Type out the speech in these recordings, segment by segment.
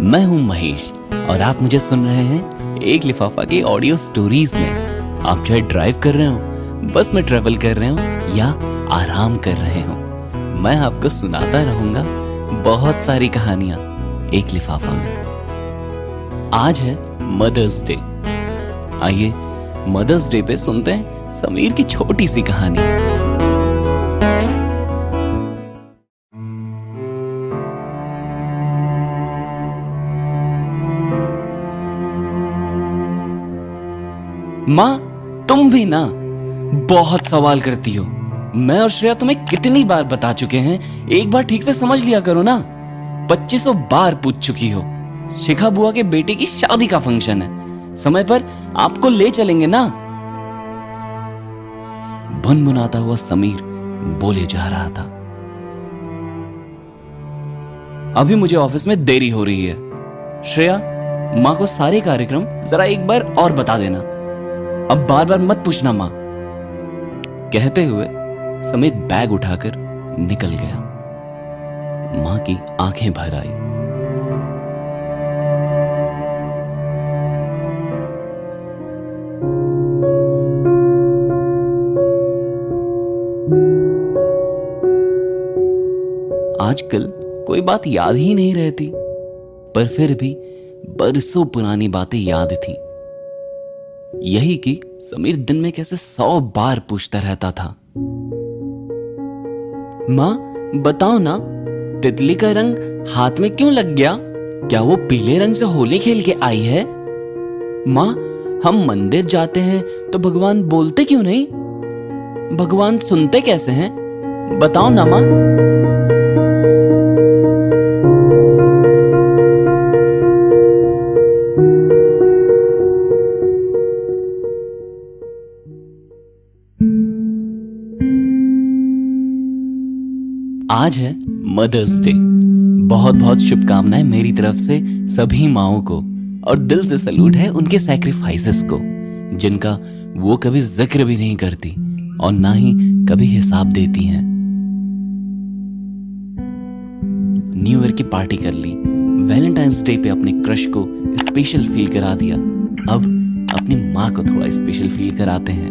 मैं हूँ महेश, और आप मुझे सुन रहे हैं एक लिफाफा के ऑडियो स्टोरीज में। आप चाहे ड्राइव कर रहे हो बस में ट्रेवल कर रहे हो, या आराम कर रहे हो। मैं आपको सुनाता रहूँगा बहुत सारी कहानियाँ एक लिफाफा में। आज है मदर्स डे आइए मदर्स डे पे सुनते हैं समीर की छोटी सी कहानी। माँ, तुम भी ना बहुत सवाल करती हो। मैं और श्रेया तुम्हें कितनी बार बता चुके हैं, एक बार ठीक से समझ लिया करो ना। पच्चीसों बार पूछ चुकी हो। शिखा बुआ के बेटे की शादी का फ़ंक्शन है। समय पर आपको ले चलेंगे ना। मुनाता हुआ समीर बोले जा रहा था। अभी मुझे ऑफ़िस में देरी हो रही है। श्रेया, माँ को सारे कार्यक्रम जरा एक बार और बता देना। अब बार बार मत पूछना, माँ। कहते हुए समित बैग उठाकर निकल गया। माँ की आँखें भर आई। आजकल कोई बात याद ही नहीं रहती, पर फिर भी बरसों पुरानी बातें याद थी। यही कि समीर दिन में कैसे सौ बार पूछता रहता था। माँ, बताओ ना, तितली का रंग हाथ में क्यों लग गया? क्या वो पीले रंग से होली खेल के आई है? माँ, हम मंदिर जाते हैं तो भगवान बोलते क्यों नहीं? भगवान सुनते कैसे हैं? बताओ ना माँ। आज है मदर्स डे बहुत बहुत शुभकामनाएँ मेरी तरफ़ से सभी माओ को और दिल से सलूट है उनके सैक्रिफाइसेस को, जिनका वो कभी ज़िक्र भी नहीं करती और ना ही कभी हिसाब देती हैं। न्यू ईयर की पार्टी कर ली। वैलेंटाइंस डे पे अपने क्रश को स्पेशल फील करा दिया। अब अपनी माँ को थोड़ा स्पेशल फील कराते हैं।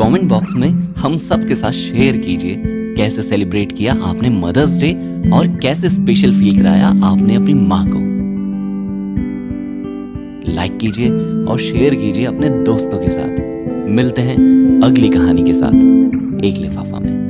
कमेंट बॉक्स में हम सब के साथ शेयर कीजिए कैसे सेलिब्रेट किया आपने मदर्स डे और कैसे स्पेशल फील कराया आपने अपनी माँ को? लाइक कीजिए और शेयर कीजिए अपने दोस्तों के साथ। मिलते हैं अगली कहानी के साथ एक लिफाफा में।